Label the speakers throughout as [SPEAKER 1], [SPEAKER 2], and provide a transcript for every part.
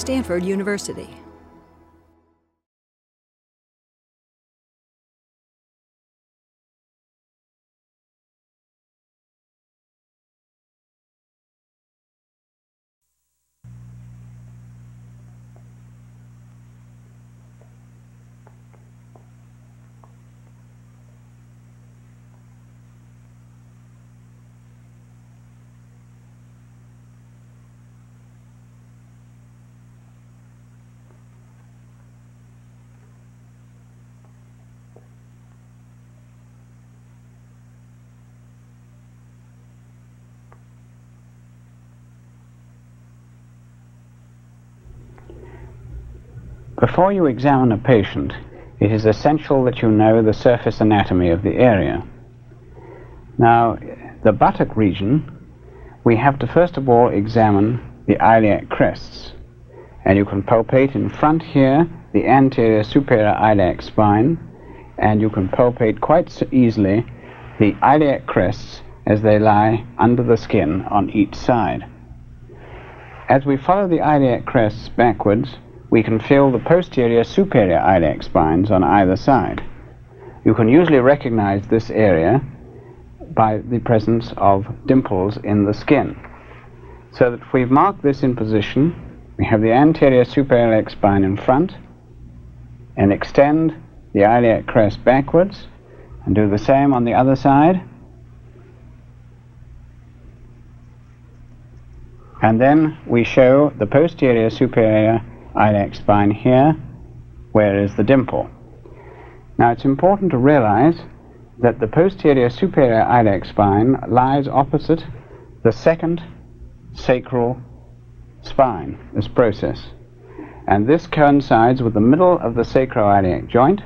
[SPEAKER 1] Stanford University.
[SPEAKER 2] Before you examine a patient, it is essential that you know the surface anatomy of the area. Now, the buttock region, we have to first of all examine the iliac crests. And you can palpate in front here the anterior superior iliac spine, and you can palpate quite so easily the iliac crests as they lie under the skin on each side. As we follow the iliac crests backwards, we can feel the posterior superior iliac spines on either side. You can usually recognize this area by the presence of dimples in the skin. So that if we've marked this in position, we have the anterior superior iliac spine in front, and extend the iliac crest backwards, and do the same on the other side. And then we show the posterior superior iliac spine here, where is the dimple. Now it's important to realize that the posterior superior iliac spine lies opposite the second sacral spine, this process. And this coincides with the middle of the sacroiliac joint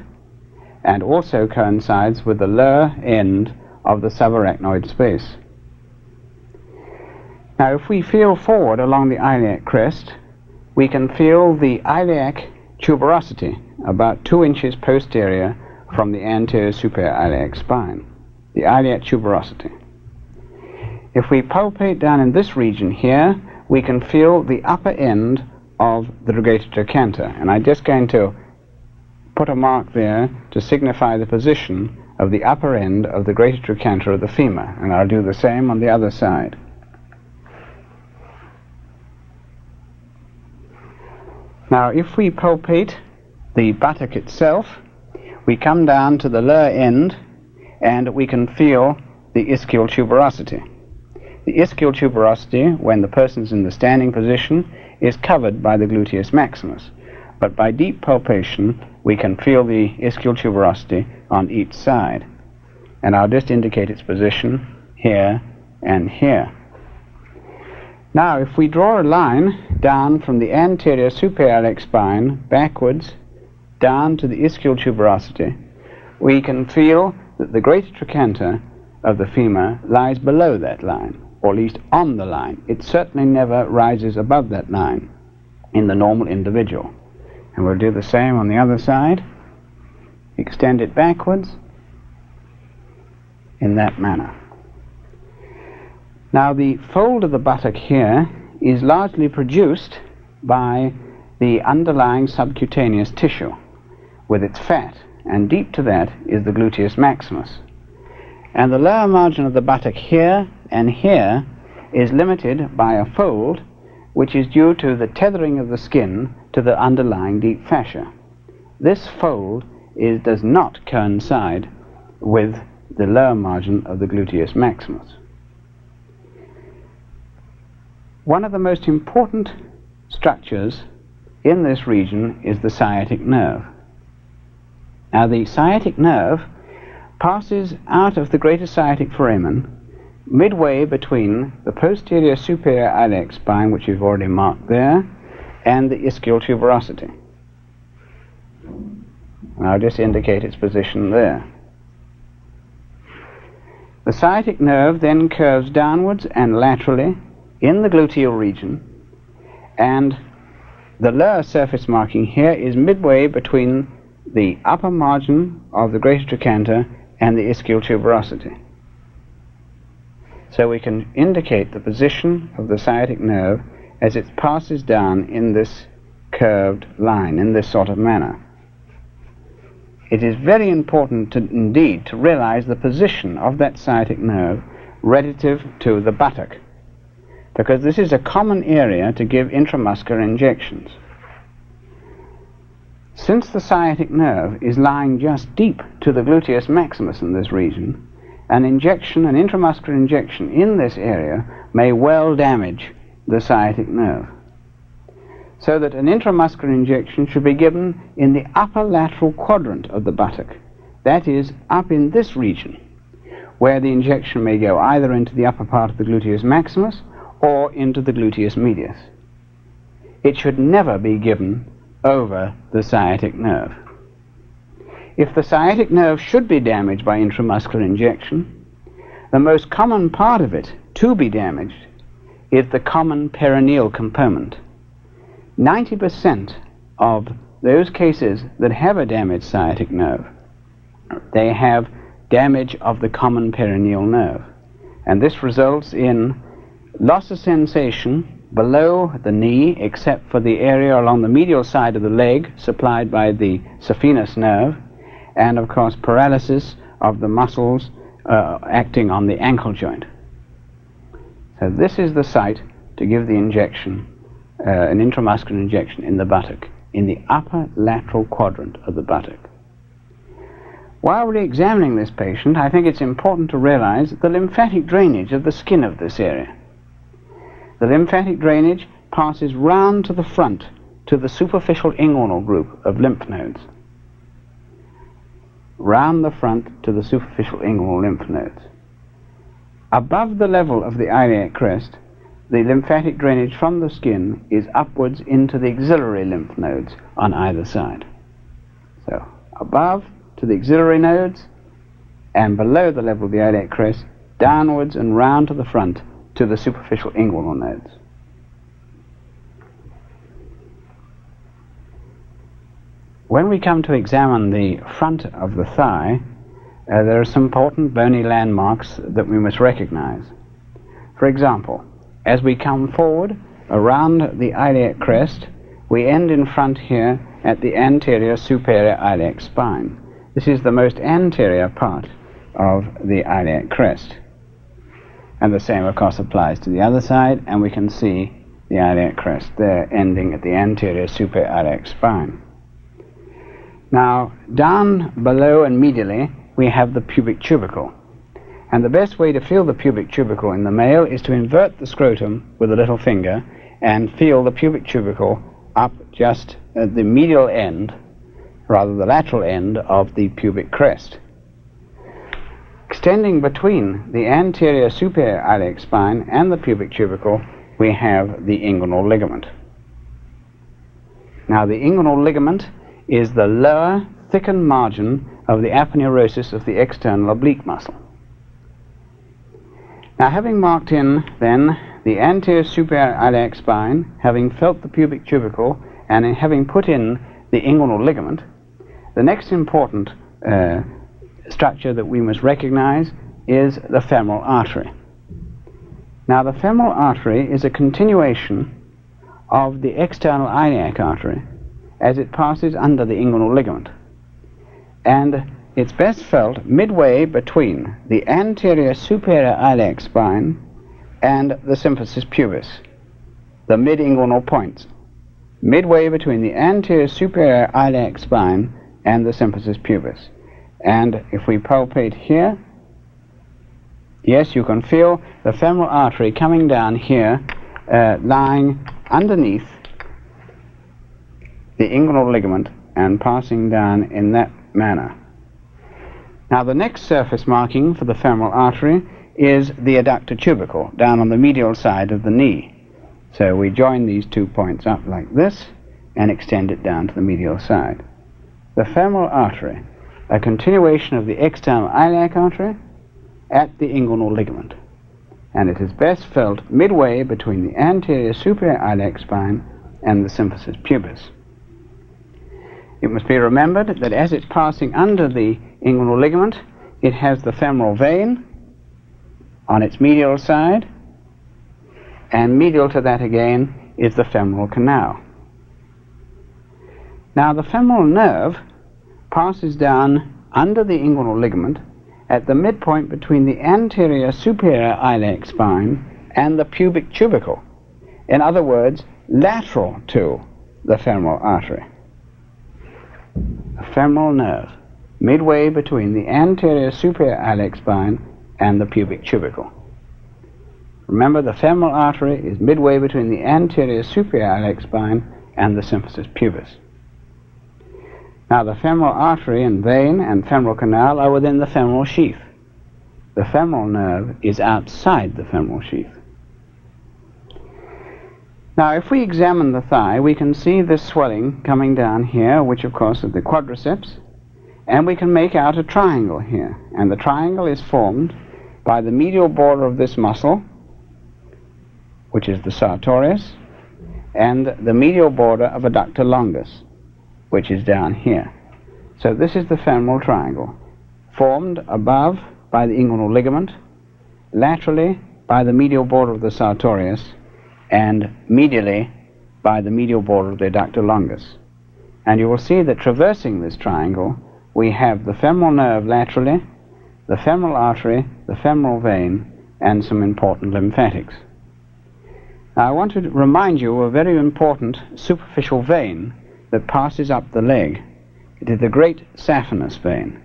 [SPEAKER 2] and also coincides with the lower end of the subarachnoid space. Now if we feel forward along the iliac crest, we can feel the iliac tuberosity about two inches posterior from the anterior superior iliac spine, the iliac tuberosity. If we palpate down in this region here, we can feel the upper end of the greater trochanter, and I'm just going to put a mark there to signify the position of the upper end of the greater trochanter of the femur, and I'll do the same on the other side. Now, if we palpate the buttock itself, we come down to the lower end and we can feel the ischial tuberosity. The ischial tuberosity, when the person's in the standing position, is covered by the gluteus maximus. But by deep palpation, we can feel the ischial tuberosity on each side. And I'll just indicate its position here and here. Now, if we draw a line down from the anterior superior spine backwards down to the ischial tuberosity, we can feel that the greater trochanter of the femur lies below that line, or at least on the line. It certainly never rises above that line in the normal individual. And we'll do the same on the other side. Extend it backwards in that manner. Now the fold of the buttock here is largely produced by the underlying subcutaneous tissue with its fat, and deep to that is the gluteus maximus. And the lower margin of the buttock here and here is limited by a fold which is due to the tethering of the skin to the underlying deep fascia. This fold is, does not coincide with the lower margin of the gluteus maximus. One of the most important structures in this region is the sciatic nerve. Now the sciatic nerve passes out of the greater sciatic foramen midway between the posterior superior iliac spine, which you've already marked there, and the ischial tuberosity. And I'll just indicate its position there. The sciatic nerve then curves downwards and laterally in the gluteal region, and the lower surface marking here is midway between the upper margin of the greater trochanter and the ischial tuberosity. So we can indicate the position of the sciatic nerve as it passes down in this curved line in this sort of manner. It is very important to, indeed to realize the position of that sciatic nerve relative to the buttock, because this is a common area to give intramuscular injections. Since the sciatic nerve is lying just deep to the gluteus maximus in this region, an injection, an intramuscular injection in this area may well damage the sciatic nerve. So that an intramuscular injection should be given in the upper lateral quadrant of the buttock, that is, up in this region, where the injection may go either into the upper part of the gluteus maximus or into the gluteus medius. It should never be given over the sciatic nerve. If the sciatic nerve should be damaged by intramuscular injection, the most common part of it to be damaged is the common peroneal component. 90% of those cases that have a damaged sciatic nerve, they have damage of the common peroneal nerve. And this results in loss of sensation below the knee, except for the area along the medial side of the leg supplied by the saphenous nerve, and of course paralysis of the muscles uh, acting on the ankle joint. So this is the site to give the injection, uh, an intramuscular injection in the buttock, in the upper lateral quadrant of the buttock. While we're examining this patient, I think it's important to realize the lymphatic drainage of the skin of this area. The lymphatic drainage passes round to the front to the superficial inguinal group of lymph nodes. Round the front to the superficial inguinal lymph nodes. Above the level of the iliac crest, the lymphatic drainage from the skin is upwards into the axillary lymph nodes on either side. So, above to the axillary nodes, and below the level of the iliac crest, downwards and round to the front to the superficial inguinal nodes. When we come to examine the front of the thigh, uh, there are some important bony landmarks that we must recognize. For example, as we come forward around the iliac crest, we end in front here at the anterior superior iliac spine. This is the most anterior part of the iliac crest. And the same, of course, applies to the other side, and we can see the iliac crest there ending at the anterior superior iliac spine. Now, down below and medially, we have the pubic tubercle. And the best way to feel the pubic tubercle in the male is to invert the scrotum with a little finger and feel the pubic tubercle up just at the medial end, rather the lateral end of the pubic crest. Extending between the anterior superior iliac spine and the pubic tubercle, we have the inguinal ligament. Now, the inguinal ligament is the lower, thickened margin of the aponeurosis of the external oblique muscle. Now, having marked in, then, the anterior superior iliac spine, having felt the pubic tubercle, and having put in the inguinal ligament, the next important uh, structure that we must recognize is the femoral artery. Now, the femoral artery is a continuation of the external iliac artery as it passes under the inguinal ligament. And it's best felt midway between the anterior superior iliac spine and the symphysis pubis, the mid-inguinal points, midway between the anterior superior iliac spine and the symphysis pubis. And if we palpate here, yes, you can feel the femoral artery coming down here, uh, lying underneath the inguinal ligament and passing down in that manner. Now the next surface marking for the femoral artery is the adductor tubercle, down on the medial side of the knee. So we join these two points up like this and extend it down to the medial side. The femoral artery a continuation of the external iliac artery at the inguinal ligament, and it is best felt midway between the anterior superior iliac spine and the symphysis pubis. It must be remembered that as it's passing under the inguinal ligament, it has the femoral vein on its medial side, and medial to that again is the femoral canal. Now the femoral nerve passes down under the inguinal ligament at the midpoint between the anterior superior iliac spine and the pubic tubercle. In other words, lateral to the femoral artery. The femoral nerve, midway between the anterior superior iliac spine and the pubic tubercle. Remember, the femoral artery is midway between the anterior superior iliac spine and the symphysis pubis. Now, the femoral artery and vein and femoral canal are within the femoral sheath. The femoral nerve is outside the femoral sheath. Now, if we examine the thigh, we can see this swelling coming down here, which of course is the quadriceps, and we can make out a triangle here. And the triangle is formed by the medial border of this muscle, which is the sartorius, and the medial border of adductor longus, which is down here. So this is the femoral triangle, formed above by the inguinal ligament, laterally by the medial border of the sartorius, and medially by the medial border of the adductor longus. And you will see that traversing this triangle, we have the femoral nerve laterally, the femoral artery, the femoral vein, and some important lymphatics. Now, I want to remind you of a very important superficial vein that passes up the leg. It is the great saphenous vein.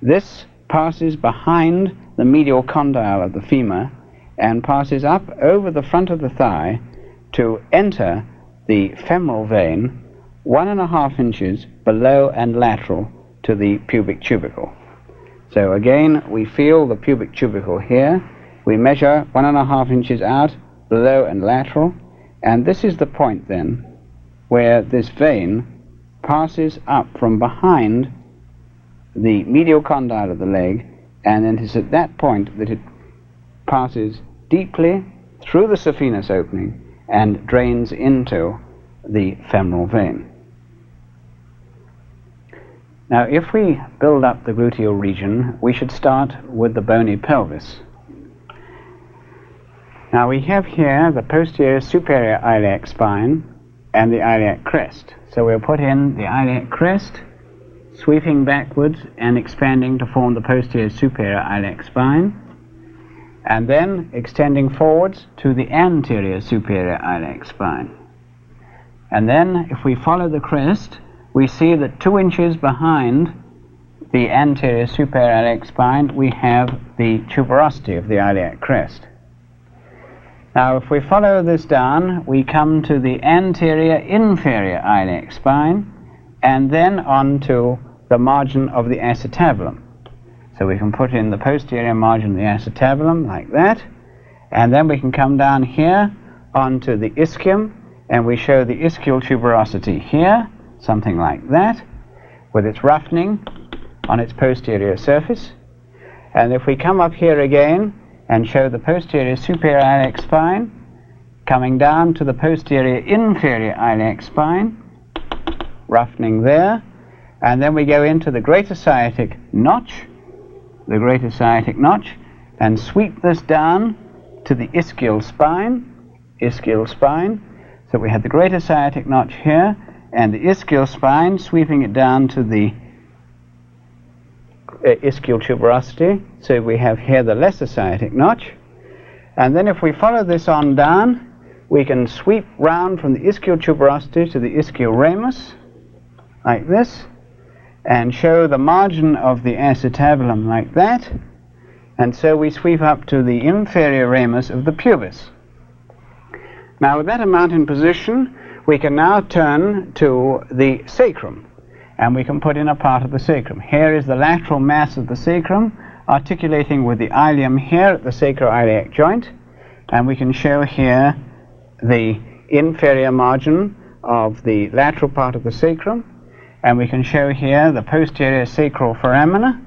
[SPEAKER 2] This passes behind the medial condyle of the femur and passes up over the front of the thigh to enter the femoral vein one and a half inches below and lateral to the pubic tubercle. So again, we feel the pubic tubercle here. We measure one and a half inches out, below and lateral, and this is the point then where this vein passes up from behind the medial condyle of the leg, and it is at that point that it passes deeply through the saphenous opening and drains into the femoral vein. Now, if we build up the gluteal region, we should start with the bony pelvis. Now, we have here the posterior superior iliac spine and the iliac crest. So we'll put in the iliac crest, sweeping backwards and expanding to form the posterior superior iliac spine and then extending forwards to the anterior superior iliac spine. And then, if we follow the crest, we see that two inches behind the anterior superior iliac spine, we have the tuberosity of the iliac crest. Now, if we follow this down, we come to the anterior inferior iliac spine, and then on to the margin of the acetabulum. So we can put in the posterior margin of the acetabulum like that, and then we can come down here onto the ischium, and we show the ischial tuberosity here, something like that, with its roughening on its posterior surface. And if we come up here again and show the posterior superior iliac spine, coming down to the posterior inferior iliac spine, roughening there, and then we go into the greater sciatic notch, the greater sciatic notch and sweep this down to the ischial spine, ischial spine. So we have the greater sciatic notch here and the ischial spine sweeping it down to the Uh, ischial tuberosity. So we have here the lesser sciatic notch. And then if we follow this on down, we can sweep round from the ischial tuberosity to the ischial ramus, like this and show the margin of the acetabulum like that, and so we sweep up to the inferior ramus of the pubis. Now, with that amount in position, we can now turn to the sacrum, and we can put in a part of the sacrum. Here is the lateral mass of the sacrum, articulating with the ilium here at the sacroiliac joint, and we can show here the inferior margin of the lateral part of the sacrum, and we can show here the posterior sacral foramina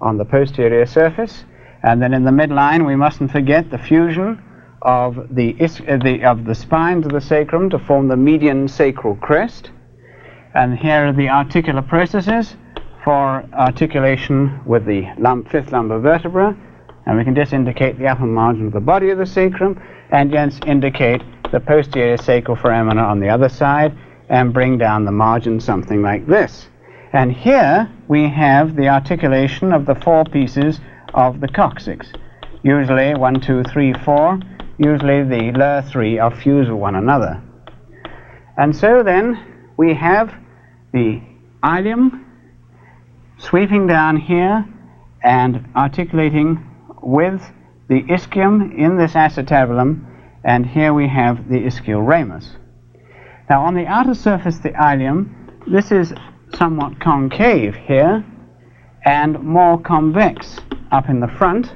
[SPEAKER 2] on the posterior surface. And then in the midline, we mustn't forget the fusion of the, uh, the, of the spines of the sacrum to form the median sacral crest. And here are the articular processes for articulation with the lump, fifth lumbar vertebra. And we can just indicate the upper margin of the body of the sacrum and just indicate the posterior sacral foramina on the other side and bring down the margin something like this. And here we have the articulation of the four pieces of the coccyx. Usually one, two, three, four. Usually the lower three are fused with one another. And so then we have the ilium sweeping down here and articulating with the ischium in this acetabulum, and here we have the ischial ramus. Now on the outer surface the ilium, this is somewhat concave here and more convex up in the front,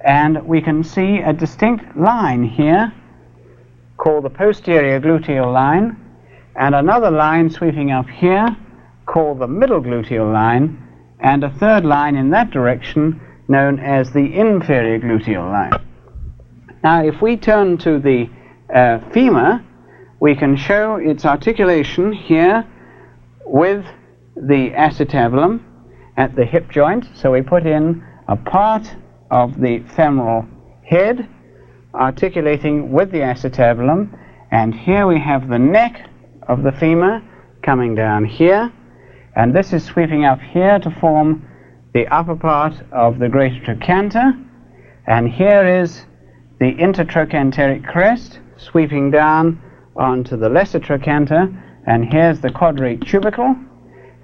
[SPEAKER 2] and we can see a distinct line here called the posterior gluteal line, and another line sweeping up here called the middle gluteal line, and a third line in that direction known as the inferior gluteal line. Now, if we turn to the uh, femur, we can show its articulation here with the acetabulum at the hip joint. So we put in a part of the femoral head articulating with the acetabulum, and here we have the neck of the femur coming down here, and this is sweeping up here to form the upper part of the greater trochanter, and here is the intertrochanteric crest sweeping down onto the lesser trochanter, and here's the quadrate tubercle,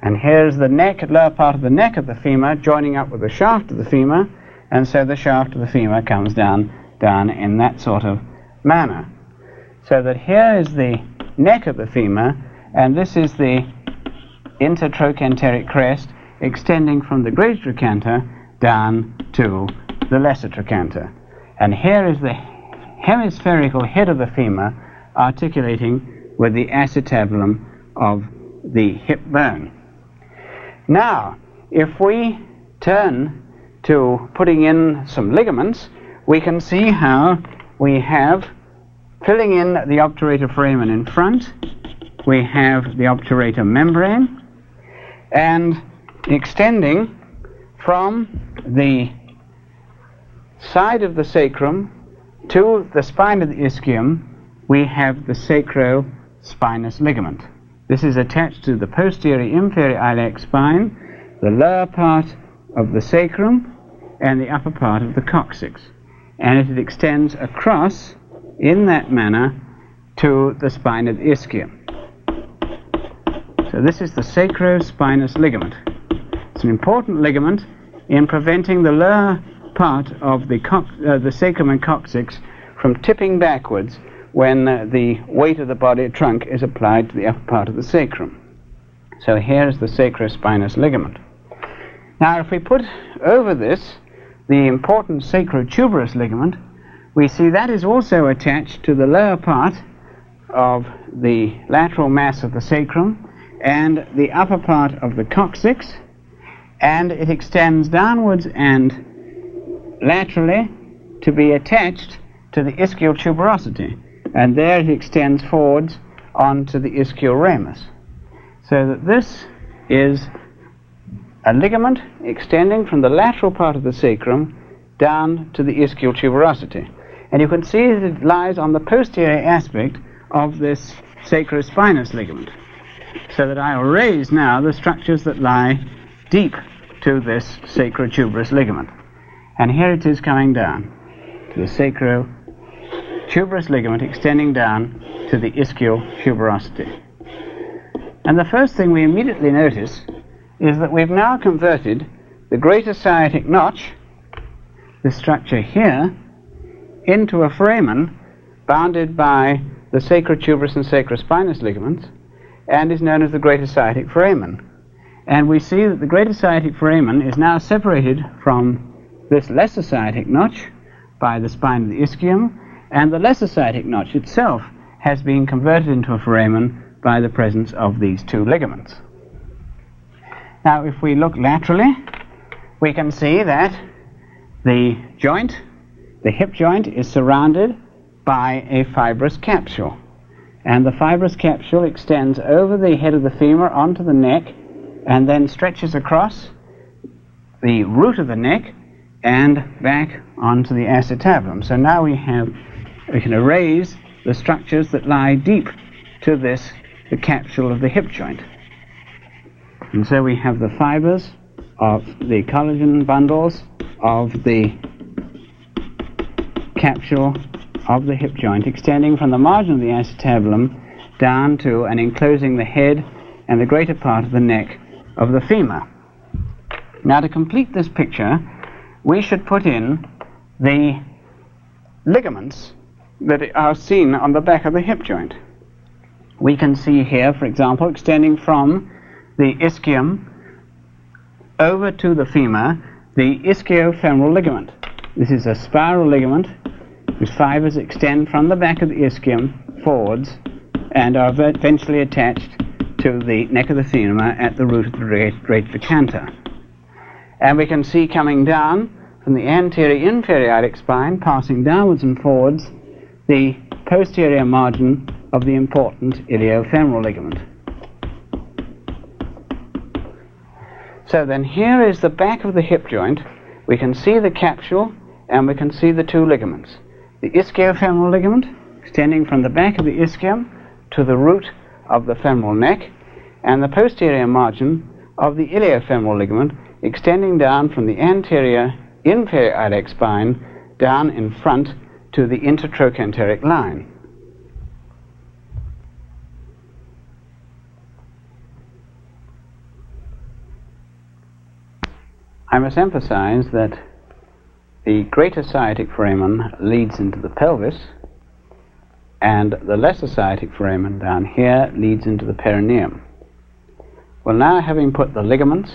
[SPEAKER 2] and here's the neck, lower part of the neck of the femur joining up with the shaft of the femur, and so the shaft of the femur comes down, down in that sort of manner. So that here is the neck of the femur, and this is the intertrochanteric crest extending from the greater trochanter down to the lesser trochanter. And here is the hemispherical head of the femur articulating with the acetabulum of the hip bone. Now, if we turn to putting in some ligaments, we can see how we have filling in the obturator foramen in front, we have the obturator membrane, and extending from the side of the sacrum to the spine of the ischium, we have the sacrospinous ligament. This is attached to the posterior inferior iliac spine, the lower part of the sacrum, and the upper part of the coccyx. And it extends across in that manner to the spine of the ischium. So this is the sacrospinous ligament. It's an important ligament in preventing the lower part of the, uh, the sacrum and coccyx from tipping backwards when uh, the weight of the body trunk is applied to the upper part of the sacrum. So here is the sacrospinous ligament. Now, if we put over this the important sacrotuberous ligament, we see that is also attached to the lower part of the lateral mass of the sacrum and the upper part of the coccyx, and it extends downwards and laterally to be attached to the ischial tuberosity and there it extends forwards onto the ischial ramus. So that this is a ligament extending from the lateral part of the sacrum down to the ischial tuberosity. And you can see that it lies on the posterior aspect of this sacrospinous ligament. So that I will raise now the structures that lie deep to this sacrotuberous ligament. And here it is coming down to the sacro tuberous ligament extending down to the ischial tuberosity. And the first thing we immediately notice is that we've now converted the greater sciatic notch, this structure here, into a foramen bounded by the sacrotuberous and sacrospinous ligaments and is known as the greater sciatic foramen. And we see that the greater sciatic foramen is now separated from this lesser sciatic notch by the spine of the ischium and the lesser sciatic notch itself has been converted into a foramen by the presence of these two ligaments. Now, if we look laterally, we can see that the joint, the hip joint, is surrounded by a fibrous capsule. And the fibrous capsule extends over the head of the femur onto the neck and then stretches across the root of the neck and back onto the acetabulum. So now we have we can erase the structures that lie deep to this the capsule of the hip joint. And so we have the fibers of the collagen bundles of the capsule of the hip joint extending from the margin of the acetabulum down to and enclosing the head and the greater part of the neck of the femur. Now to complete this picture, we should put in the ligaments that are seen on the back of the hip joint. We can see here, for example, extending from the ischium over to the femur, the ischiofemoral ligament. This is a spiral ligament whose fibers extend from the back of the ischium forwards and are eventually attached to the neck of the femur at the root of the great, great. And we can see coming down from the anterior inferior iliac spine, passing downwards and forwards, the posterior margin of the important iliofemoral ligament. So then here is the back of the hip joint. We can see the capsule and we can see the two ligaments. The ischiofemoral ligament extending from the back of the ischium to the root of the femoral neck and the posterior margin of the iliofemoral ligament extending down from the anterior inferior iliac spine down in front to the intertrochanteric line. I must emphasize that the greater sciatic foramen leads into the pelvis, and the lesser sciatic foramen down here leads into the perineum. Well, now having put the ligaments,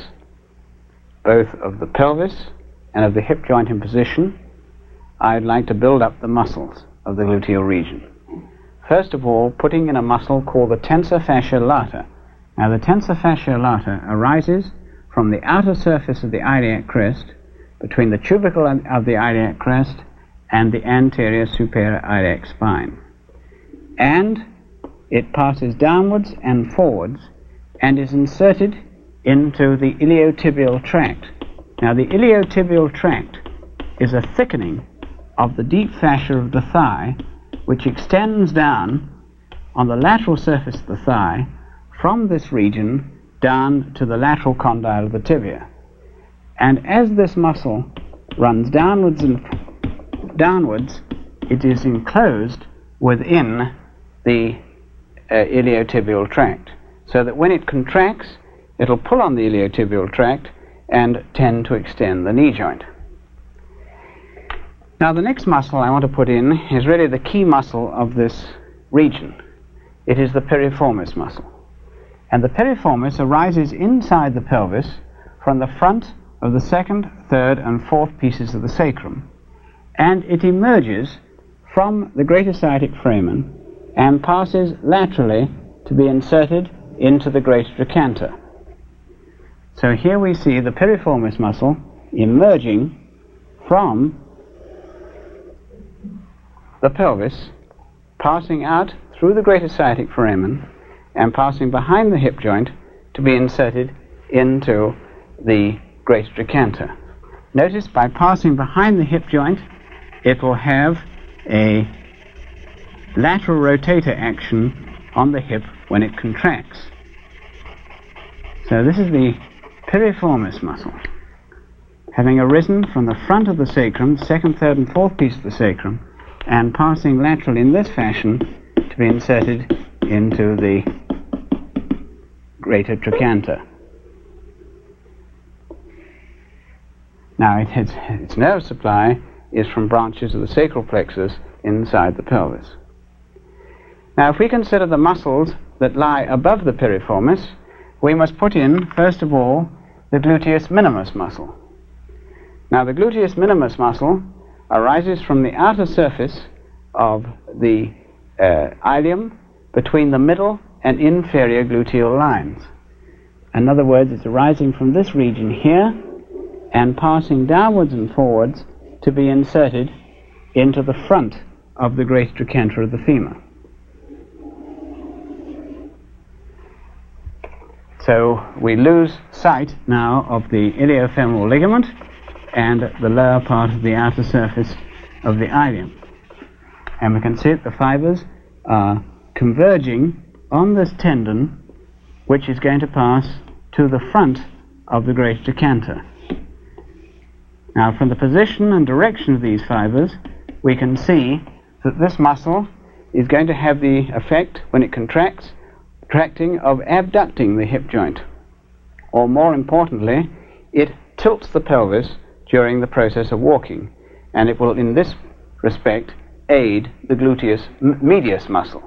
[SPEAKER 2] both of the pelvis and of the hip joint in position, I'd like to build up the muscles of the gluteal region. First of all, putting in a muscle called the tensor fasciae lata. Now, the tensor fasciae lata arises from the outer surface of the iliac crest, between the tubercle of the iliac crest and the anterior superior iliac spine. And it passes downwards and forwards and is inserted into the iliotibial tract. Now, the iliotibial tract is a thickening of the deep fascia of the thigh, which extends down on the lateral surface of the thigh from this region down to the lateral condyle of the tibia. And as this muscle runs downwards and downwards, it is enclosed within the uh, iliotibial tract, so that when it contracts, it'll pull on the iliotibial tract and tend to extend the knee joint. Now, the next muscle I want to put in is really the key muscle of this region. It is the piriformis muscle and the piriformis arises inside the pelvis from the front of the second, third, and fourth pieces of the sacrum, and it emerges from the greater sciatic foramen and passes laterally to be inserted into the greater trochanter. So here we see the piriformis muscle emerging from the pelvis, passing out through the greater sciatic foramen and passing behind the hip joint to be inserted into the greater trochanter. Notice by passing behind the hip joint, it will have a lateral rotator action on the hip when it contracts. So this is the piriformis muscle, having arisen from the front of the sacrum, second, third, and fourth piece of the sacrum, and passing laterally in this fashion to be inserted into the greater trochanter. Now, it has, its nerve supply is from branches of the sacral plexus inside the pelvis. Now, if we consider the muscles that lie above the piriformis, we must put in, first of all, the gluteus minimus muscle. Now, the gluteus minimus muscle arises from the outer surface of the uh, ilium between the middle and inferior gluteal lines. In other words, it's arising from this region here and passing downwards and forwards to be inserted into the front of the great trochanter of the femur. So we lose sight now of the iliofemoral ligament and the lower part of the outer surface of the ilium. And we can see that the fibers are converging on this tendon which is going to pass to the front of the great trochanter. Now, from the position and direction of these fibers, we can see that this muscle is going to have the effect, when it contracts, contracting of abducting the hip joint. Or more importantly, it tilts the pelvis during the process of walking, and it will, in this respect, aid the gluteus medius muscle.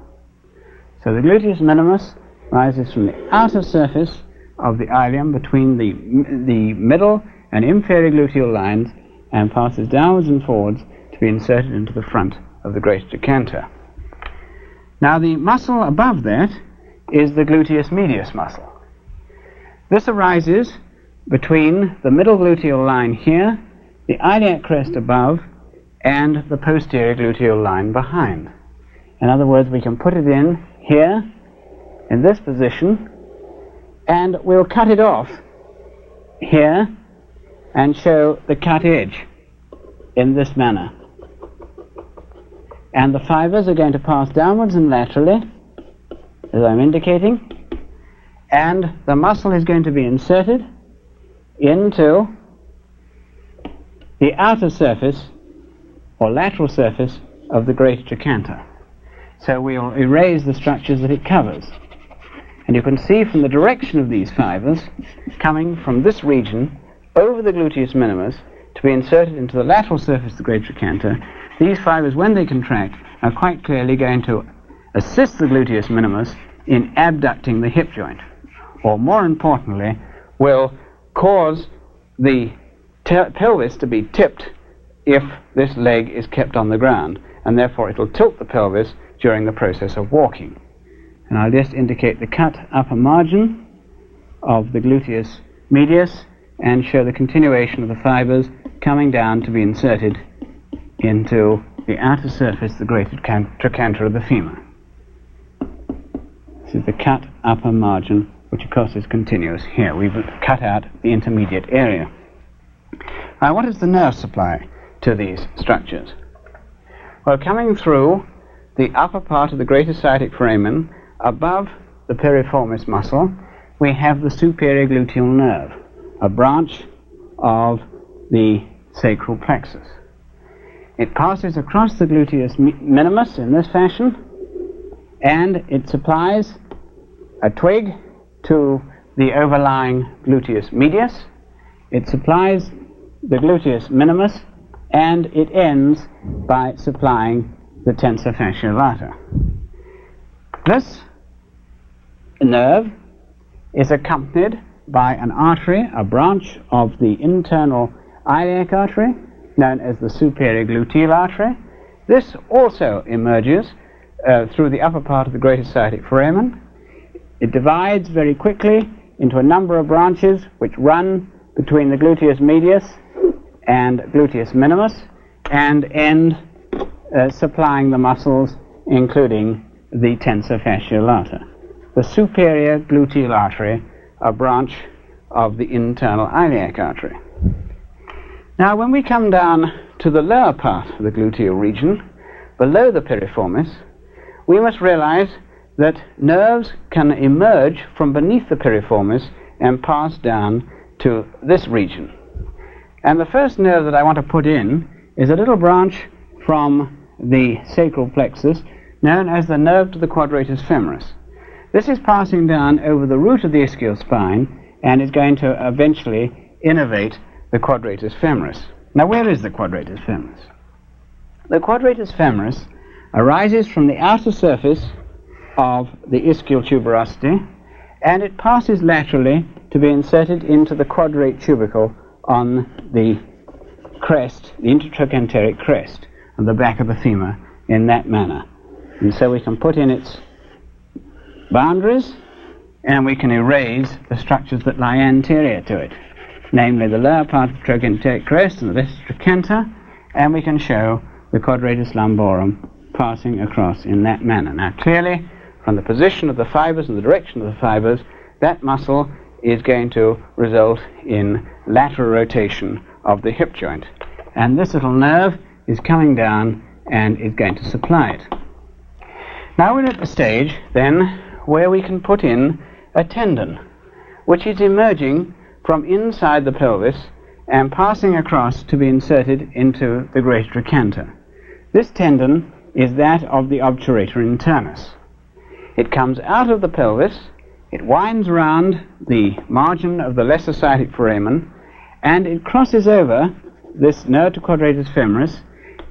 [SPEAKER 2] So the gluteus minimus rises from the outer surface of the ilium between the, the middle and inferior gluteal lines and passes downwards and forwards to be inserted into the front of the greater trochanter. Now the muscle above that is the gluteus medius muscle. This arises between the middle gluteal line here, the iliac crest above, and the posterior gluteal line behind. In other words, we can put it in here, in this position, and we'll cut it off here and show the cut edge in this manner. And the fibers are going to pass downwards and laterally, as I'm indicating, and the muscle is going to be inserted into the outer surface or lateral surface of the greater trochanter. So we'll erase the structures that it covers. And you can see from the direction of these fibers coming from this region over the gluteus minimus to be inserted into the lateral surface of the greater trochanter, these fibers, when they contract, are quite clearly going to assist the gluteus minimus in abducting the hip joint. Or more importantly, will cause the pelvis to be tipped if this leg is kept on the ground, and therefore it will tilt the pelvis during the process of walking. And I'll just indicate the cut upper margin of the gluteus medius and show the continuation of the fibers coming down to be inserted into the outer surface, the greater trochanter of the femur. This is the cut upper margin, which of course is continuous here. We've cut out the intermediate area. Now, what is the nerve supply to these structures? Well, coming through the upper part of the greater sciatic foramen, above the piriformis muscle, we have the superior gluteal nerve, a branch of the sacral plexus. It passes across the gluteus minimus in this fashion, and it supplies a twig to the overlying gluteus medius. It supplies the gluteus minimus, and it ends by supplying the tensor fasciae lata. This nerve is accompanied by an artery, a branch of the internal iliac artery, known as the superior gluteal artery. This also emerges uh, through the upper part of the greater sciatic foramen. It divides very quickly into a number of branches which run between the gluteus medius and gluteus minimus and end uh, supplying the muscles, including the tensor fasciae lata the superior gluteal artery, a branch of the internal iliac artery. Now, when we come down to the lower part of the gluteal region, below the piriformis, we must realize that nerves can emerge from beneath the piriformis and pass down to this region. And the first nerve that I want to put in is a little branch from the sacral plexus known as the nerve to the quadratus femoris. This is passing down over the root of the ischial spine and is going to eventually innervate the quadratus femoris. Now, where is the quadratus femoris? The quadratus femoris arises from the outer surface of the ischial tuberosity and it passes laterally to be inserted into the quadrate tubercle on the crest, the intertrochanteric crest, on the back of the femur in that manner. And so we can put in its boundaries, and we can erase the structures that lie anterior to it, namely the lower part of the trochanteric crest and the lesser trochanter, and we can show the quadratus lumborum passing across in that manner. Now, clearly, from the position of the fibers and the direction of the fibers, that muscle is going to result in lateral rotation of the hip joint. And this little nerve is coming down and is going to supply it. Now we're at the stage, then, where we can put in a tendon, which is emerging from inside the pelvis and passing across to be inserted into the great trochanter. This tendon is that of the obturator internus. It comes out of the pelvis, it winds round the margin of the lesser sciatic foramen, and it crosses over this nerve to quadratus femoris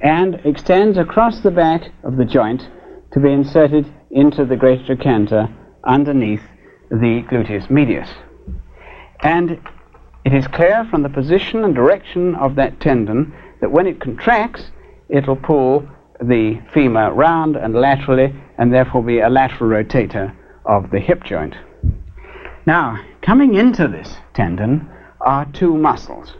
[SPEAKER 2] and extends across the back of the joint to be inserted into the greater trochanter underneath the gluteus medius. And it is clear from the position and direction of that tendon that when it contracts, it'll pull the femur round and laterally and therefore be a lateral rotator of the hip joint. Now, coming into this tendon are two muscles.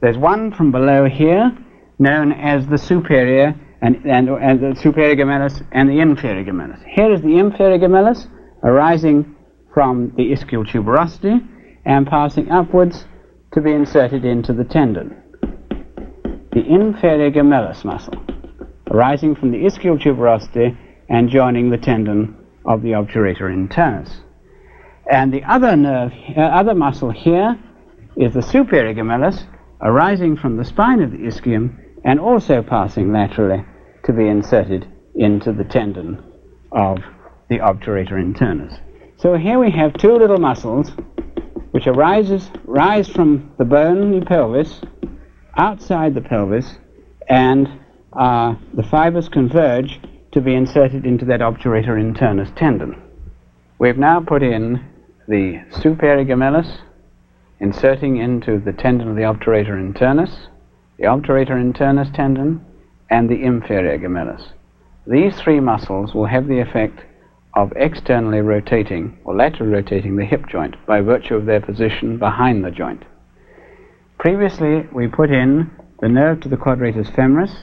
[SPEAKER 2] There's one from below here, known as the superior and, and, and the superior gemellus and the inferior gemellus. Here is the inferior gemellus arising from the ischial tuberosity and passing upwards to be inserted into the tendon. The inferior gemellus muscle arising from the ischial tuberosity and joining the tendon of the obturator internus. And the other nerve, uh, other muscle here is the superior gemellus arising from the spine of the ischium and also passing laterally to be inserted into the tendon of the obturator internus. So here we have two little muscles which arises, rise from the bone the pelvis, outside the pelvis, and uh, the fibers converge to be inserted into that obturator internus tendon. We've now put in the superior gemellus, inserting into the tendon of the obturator internus, the obturator internus tendon, and the inferior gemellus. These three muscles will have the effect of externally rotating or laterally rotating the hip joint by virtue of their position behind the joint. Previously, we put in the nerve to the quadratus femoris.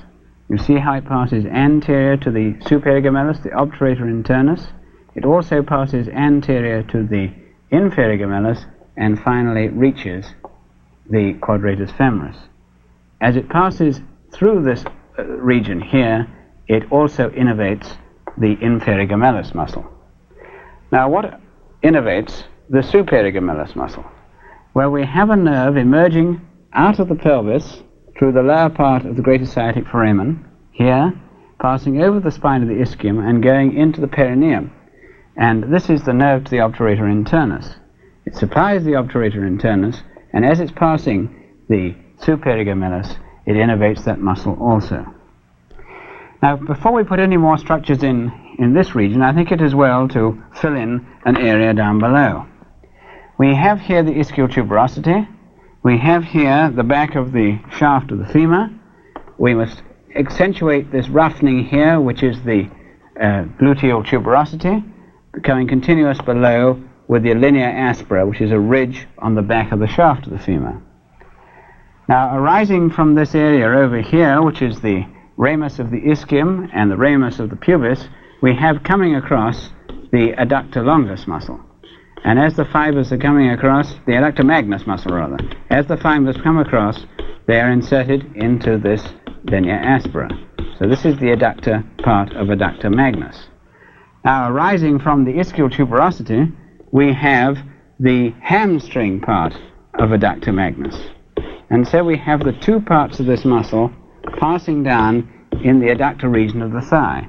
[SPEAKER 2] You see how it passes anterior to the superior gemellus, the obturator internus. It also passes anterior to the inferior gemellus and finally reaches the quadratus femoris. As it passes through this region here, it also innervates the inferior muscle. Now, what innervates the superior muscle? Well, we have a nerve emerging out of the pelvis through the lower part of the greater sciatic foramen, here, passing over the spine of the ischium and going into the perineum. And this is the nerve to the obturator internus. It supplies the obturator internus, and as it's passing the superior gemellus, it innervates that muscle also. Now, before we put any more structures in in this region, I think it is well to fill in an area down below. We have here the ischial tuberosity. We have here the back of the shaft of the femur. We must accentuate this roughening here, which is the uh, gluteal tuberosity, becoming continuous below with the linea aspera, which is a ridge on the back of the shaft of the femur. Now, arising from this area over here, which is the ramus of the ischium and the ramus of the pubis, we have coming across the adductor longus muscle. And as the fibers are coming across, the adductor magnus muscle rather, as the fibers come across, they are inserted into this linea aspera. So this is the adductor part of adductor magnus. Now arising from the ischial tuberosity, we have the hamstring part of adductor magnus. And so we have the two parts of this muscle passing down in the adductor region of the thigh.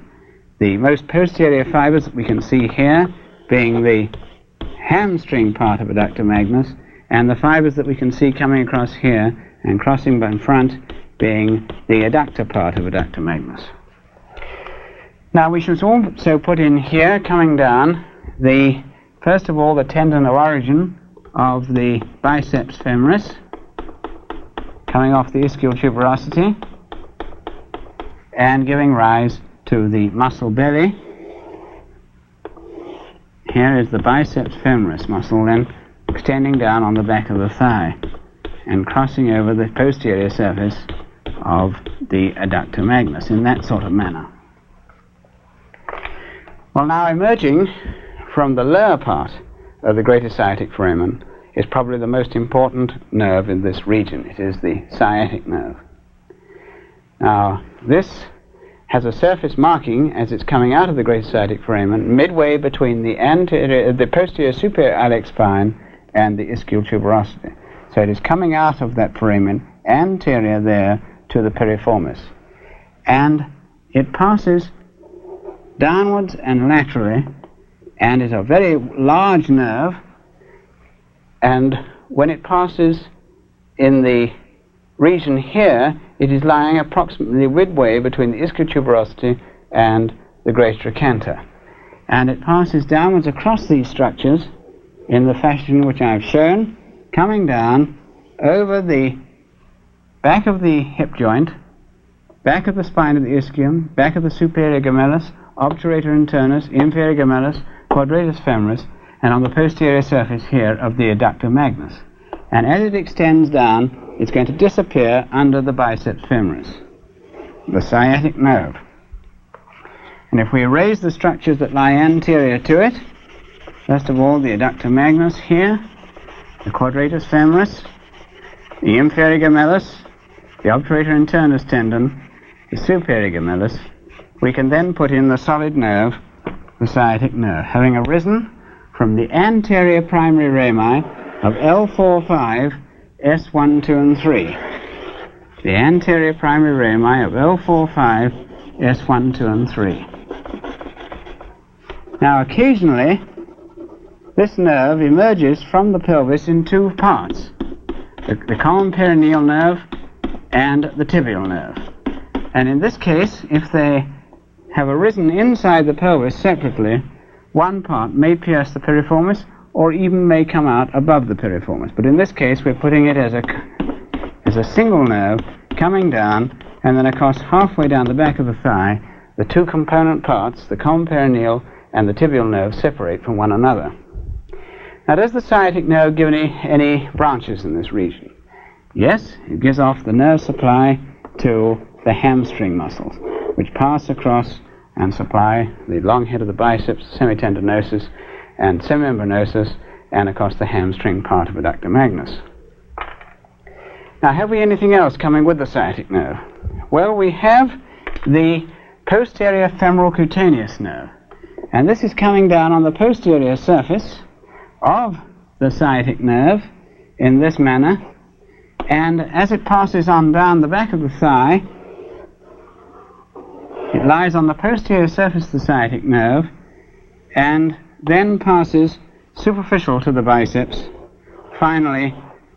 [SPEAKER 2] The most posterior fibers that we can see here being the hamstring part of adductor magnus, and the fibers that we can see coming across here and crossing in front being the adductor part of adductor magnus. Now we should also put in here, coming down, the first of all the tendon of origin of the biceps femoris, coming off the ischial tuberosity, and giving rise to the muscle belly. Here is the biceps femoris muscle then extending down on the back of the thigh and crossing over the posterior surface of the adductor magnus in that sort of manner. Well, now emerging from the lower part of the greater sciatic foramen is probably the most important nerve in this region. It is the sciatic nerve. Now, this has a surface marking as it's coming out of the greater sciatic foramen midway between the anterior, the posterior superior iliac spine and the ischial tuberosity. So it is coming out of that foramen anterior there to the piriformis. And it passes downwards and laterally and is a very large nerve and when it passes in the region here, it is lying approximately midway between the ischial tuberosity and the greater trochanter. And it passes downwards across these structures in the fashion which I have shown, coming down over the back of the hip joint, back of the spine of the ischium, back of the superior gemellus, obturator internus, inferior gemellus, quadratus femoris, and on the posterior surface here of the adductor magnus. And as it extends down, it's going to disappear under the biceps femoris, the sciatic nerve. And if we erase the structures that lie anterior to it, first of all the adductor magnus here, the quadratus femoris, the inferior gemellus, the obturator internus tendon, the superior gemellus, we can then put in the solid nerve, the sciatic nerve, having arisen from the anterior primary rami of L45, S1, 2, and 3. The anterior primary rami of L45, S1, 2, and 3. Now, occasionally, this nerve emerges from the pelvis in two parts the, the common peroneal nerve and the tibial nerve. And in this case, if they have arisen inside the pelvis separately, one part may pierce the piriformis or even may come out above the piriformis. But in this case, we're putting it as a, as a single nerve coming down and then across halfway down the back of the thigh, the two component parts, the common peroneal and the tibial nerve, separate from one another. Now, does the sciatic nerve give any, any branches in this region? Yes, it gives off the nerve supply to the hamstring muscles, which pass across and supply the long head of the biceps, semitendinosus, and semimembranosus, and across the hamstring part of adductor magnus. Now, have we anything else coming with the sciatic nerve? Well, we have the posterior femoral cutaneous nerve, and this is coming down on the posterior surface of the sciatic nerve in this manner, and as it passes on down the back of the thigh, it lies on the posterior surface of the sciatic nerve and then passes superficial to the biceps, finally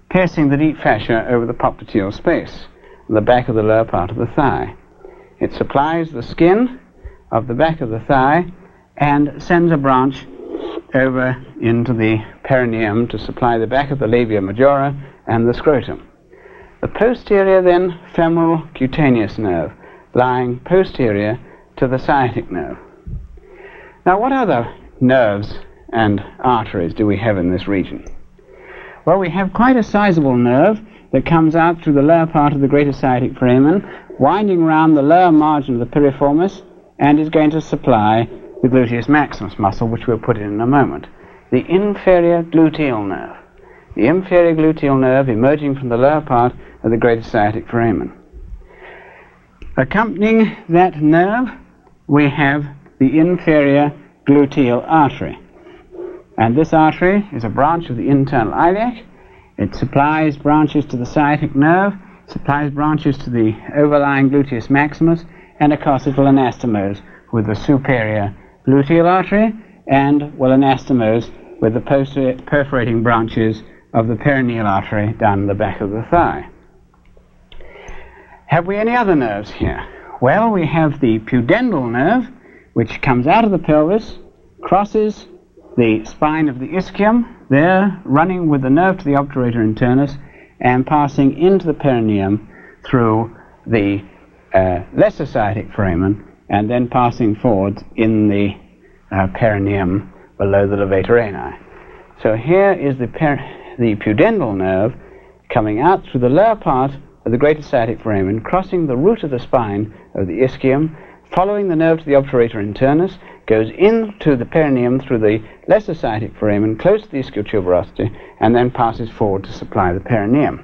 [SPEAKER 2] piercing the deep fascia over the popliteal space, the back of the lower part of the thigh. It supplies the skin of the back of the thigh and sends a branch over into the perineum to supply the back of the labia majora and the scrotum. The posterior then femoral cutaneous nerve lying posterior to the sciatic nerve. Now, what other nerves and arteries do we have in this region? Well, we have quite a sizable nerve that comes out through the lower part of the greater sciatic foramen, winding round the lower margin of the piriformis, and is going to supply the gluteus maximus muscle, which we'll put in in a moment. The inferior gluteal nerve. The inferior gluteal nerve emerging from the lower part of the greater sciatic foramen. Accompanying that nerve, we have the inferior gluteal artery. And this artery is a branch of the internal iliac. It supplies branches to the sciatic nerve, supplies branches to the overlying gluteus maximus, and of course it will anastomose with the superior gluteal artery and will anastomose with the perforating branches of the perineal artery down the back of the thigh. Have we any other nerves here? Well, we have the pudendal nerve, which comes out of the pelvis, crosses the spine of the ischium, there running with the nerve to the obturator internus, and passing into the perineum through the uh, lesser sciatic foramen, and then passing forward in the uh, perineum below the levator ani. So here is the, the pudendal nerve coming out through the lower part of the greater sciatic foramen, crossing the root of the spine of the ischium, following the nerve to the obturator internus, goes into the perineum through the lesser sciatic foramen, close to the ischial tuberosity, and then passes forward to supply the perineum.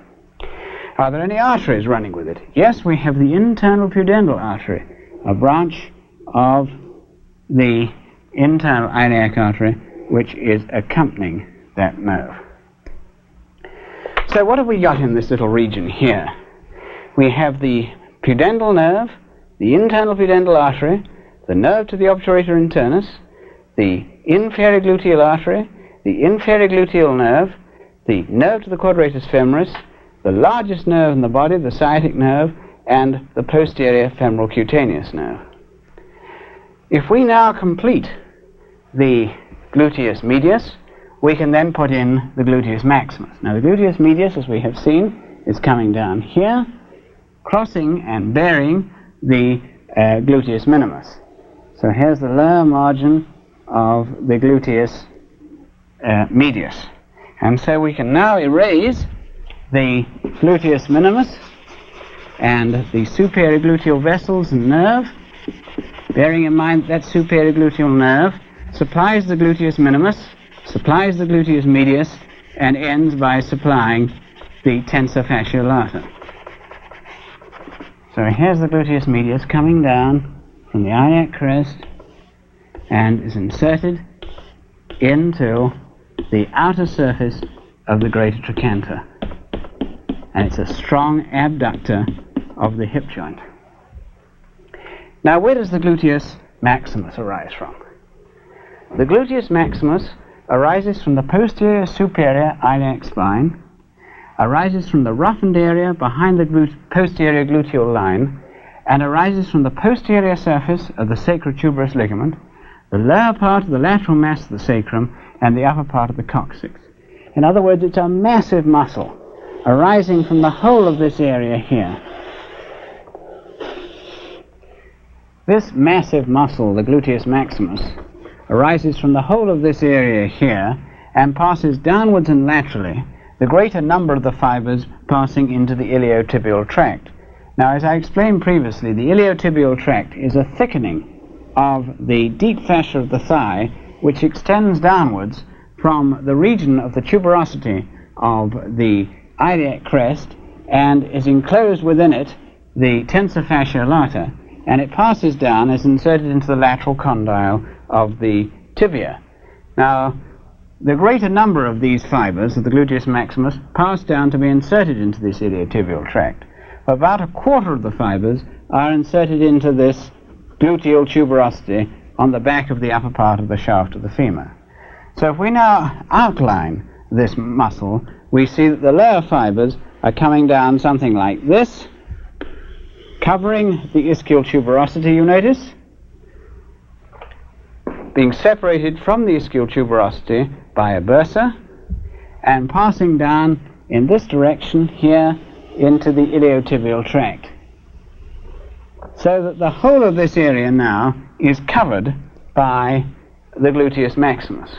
[SPEAKER 2] Are there any arteries running with it? Yes, we have the internal pudendal artery, a branch of the internal iliac artery which is accompanying that nerve. So what have we got in this little region here? We have the pudendal nerve, the internal pudendal artery, the nerve to the obturator internus, the inferior gluteal artery, the inferior gluteal nerve, the nerve to the quadratus femoris, the largest nerve in the body, the sciatic nerve, and the posterior femoral cutaneous nerve. If we now complete the gluteus medius, we can then put in the gluteus maximus. Now the gluteus medius, as we have seen, is coming down here, crossing and bearing the uh, gluteus minimus. So here's the lower margin of the gluteus uh, medius. And so we can now erase the gluteus minimus and the superior gluteal vessels and nerve, bearing in mind that superior gluteal nerve supplies the gluteus minimus, supplies the gluteus medius, and ends by supplying the tensor fasciae lata. So here's the gluteus medius coming down from the iliac crest and is inserted into the outer surface of the greater trochanter. And it's a strong abductor of the hip joint. Now, where does the gluteus maximus arise from? The gluteus maximus arises from the posterior superior iliac spine, arises from the roughened area behind the glut- posterior gluteal line, and arises from the posterior surface of the sacrotuberous ligament, the lower part of the lateral mass of the sacrum, and the upper part of the coccyx. In other words, it's a massive muscle arising from the whole of this area here. This massive muscle, the gluteus maximus, arises from the whole of this area here and passes downwards and laterally, the greater number of the fibers passing into the iliotibial tract. Now, as I explained previously, the iliotibial tract is a thickening of the deep fascia of the thigh, which extends downwards from the region of the tuberosity of the iliac crest and is enclosed within it the tensor fasciae lata, and it passes down, is inserted into the lateral condyle of the tibia. Now, the greater number of these fibers of the gluteus maximus pass down to be inserted into this iliotibial tract. About a quarter of the fibers are inserted into this gluteal tuberosity on the back of the upper part of the shaft of the femur. So if we now outline this muscle, we see that the lower fibers are coming down something like this, covering the ischial tuberosity, you notice, being separated from the ischial tuberosity by a bursa, and passing down in this direction here into the iliotibial tract. So that the whole of this area now is covered by the gluteus maximus.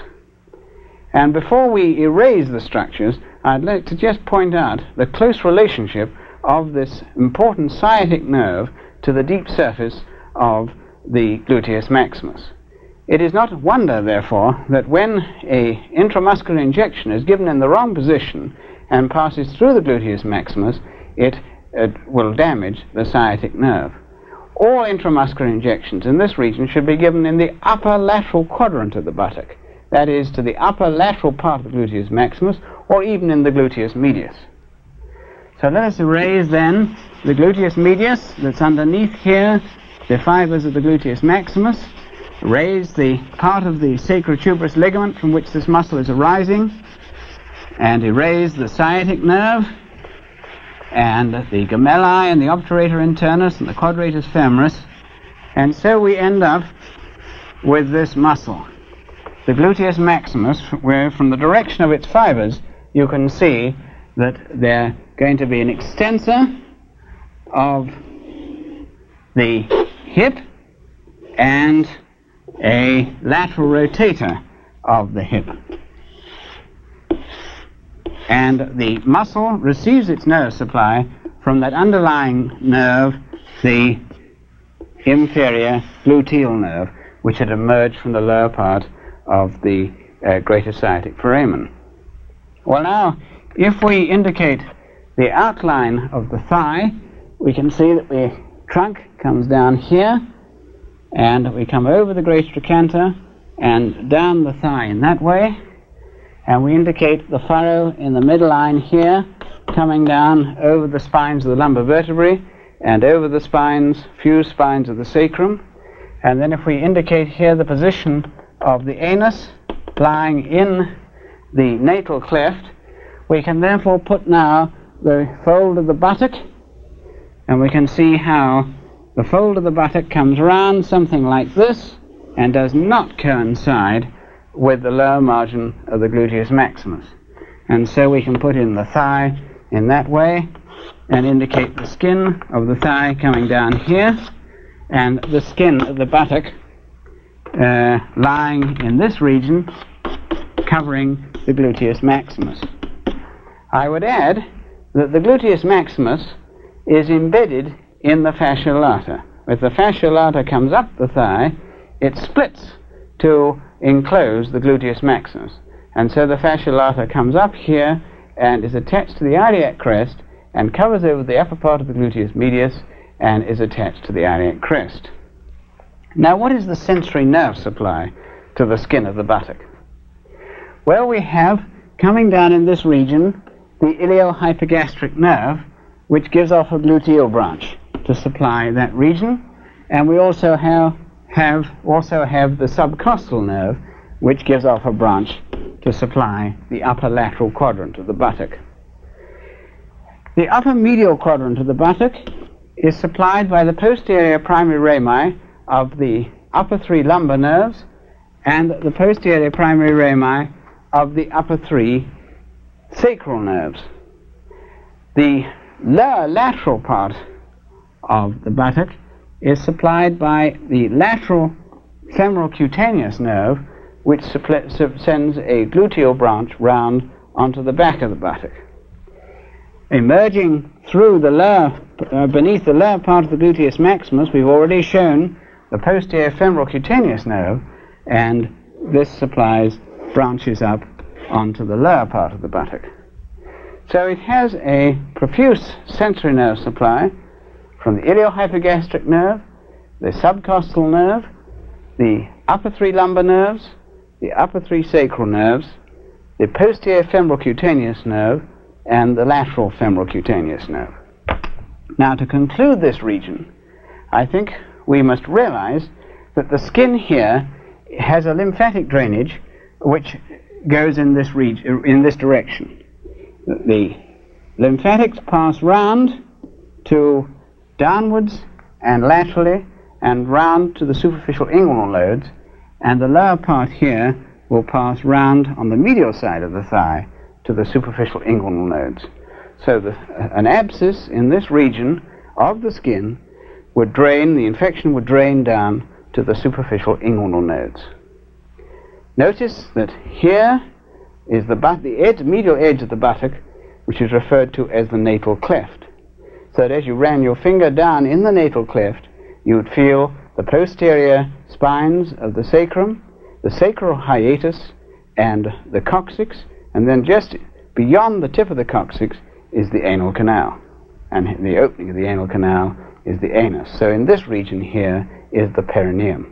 [SPEAKER 2] And before we erase the structures, I'd like to just point out the close relationship of this important sciatic nerve to the deep surface of the gluteus maximus. It is not a wonder, therefore, that when a intramuscular injection is given in the wrong position and passes through the gluteus maximus, it, it will damage the sciatic nerve. All intramuscular injections in this region should be given in the upper lateral quadrant of the buttock, that is, to the upper lateral part of the gluteus maximus, or even in the gluteus medius. So let us erase then the gluteus medius that's underneath here, the fibers of the gluteus maximus, raise the part of the sacrotuberous ligament from which this muscle is arising, and erase the sciatic nerve, and the gemelli and the obturator internus and the quadratus femoris, and so we end up with this muscle, the gluteus maximus, where from the direction of its fibers you can see that they're going to be an extensor of the hip and a lateral rotator of the hip. And the muscle receives its nerve supply from that underlying nerve, the inferior gluteal nerve, which had emerged from the lower part of the uh, greater sciatic foramen. Well, now, if we indicate the outline of the thigh, we can see that the trunk comes down here, and we come over the great trochanter and down the thigh in that way, and we indicate the furrow in the midline here, coming down over the spines of the lumbar vertebrae and over the spines, few spines of the sacrum. And then if we indicate here the position of the anus lying in the natal cleft, we can therefore put now the fold of the buttock, and we can see how the fold of the buttock comes round something like this and does not coincide with the lower margin of the gluteus maximus. And so we can put in the thigh in that way and indicate the skin of the thigh coming down here and the skin of the buttock uh, lying in this region covering the gluteus maximus. I would add that the gluteus maximus is embedded in the fascia lata. If the fascia lata comes up the thigh, it splits to enclose the gluteus maximus. And so the fascia lata comes up here and is attached to the iliac crest and covers over the upper part of the gluteus medius and is attached to the iliac crest. Now, what is the sensory nerve supply to the skin of the buttock? Well, we have coming down in this region the iliohypogastric nerve, which gives off a gluteal branch to supply that region, and we also have, have also have the subcostal nerve, which gives off a branch to supply the upper lateral quadrant of the buttock. The upper medial quadrant of the buttock is supplied by the posterior primary rami of the upper three lumbar nerves and the posterior primary rami of the upper three sacral nerves. The lower lateral part of the buttock is supplied by the lateral femoral cutaneous nerve, which sends a gluteal branch round onto the back of the buttock. Emerging through the lower, uh, beneath the lower part of the gluteus maximus, we've already shown the posterior femoral cutaneous nerve, and this supplies branches up onto the lower part of the buttock. So it has a profuse sensory nerve supply from the iliohypogastric nerve, the subcostal nerve, the upper three lumbar nerves, the upper three sacral nerves, the posterior femoral cutaneous nerve, and the lateral femoral cutaneous nerve. Now, to conclude this region, I think we must realize that the skin here has a lymphatic drainage which goes in this, region, in this direction. The lymphatics pass round to downwards and laterally and round to the superficial inguinal nodes, and the lower part here will pass round on the medial side of the thigh to the superficial inguinal nodes. So the, uh, an abscess in this region of the skin would drain, the infection would drain down to the superficial inguinal nodes. Notice that here is the, but- the edge, medial edge of the buttock, which is referred to as the natal cleft. So that as you ran your finger down in the natal cleft, you would feel the posterior spines of the sacrum, the sacral hiatus, and the coccyx, and then just beyond the tip of the coccyx is the anal canal. And the opening of the anal canal is the anus. So in this region here is the perineum.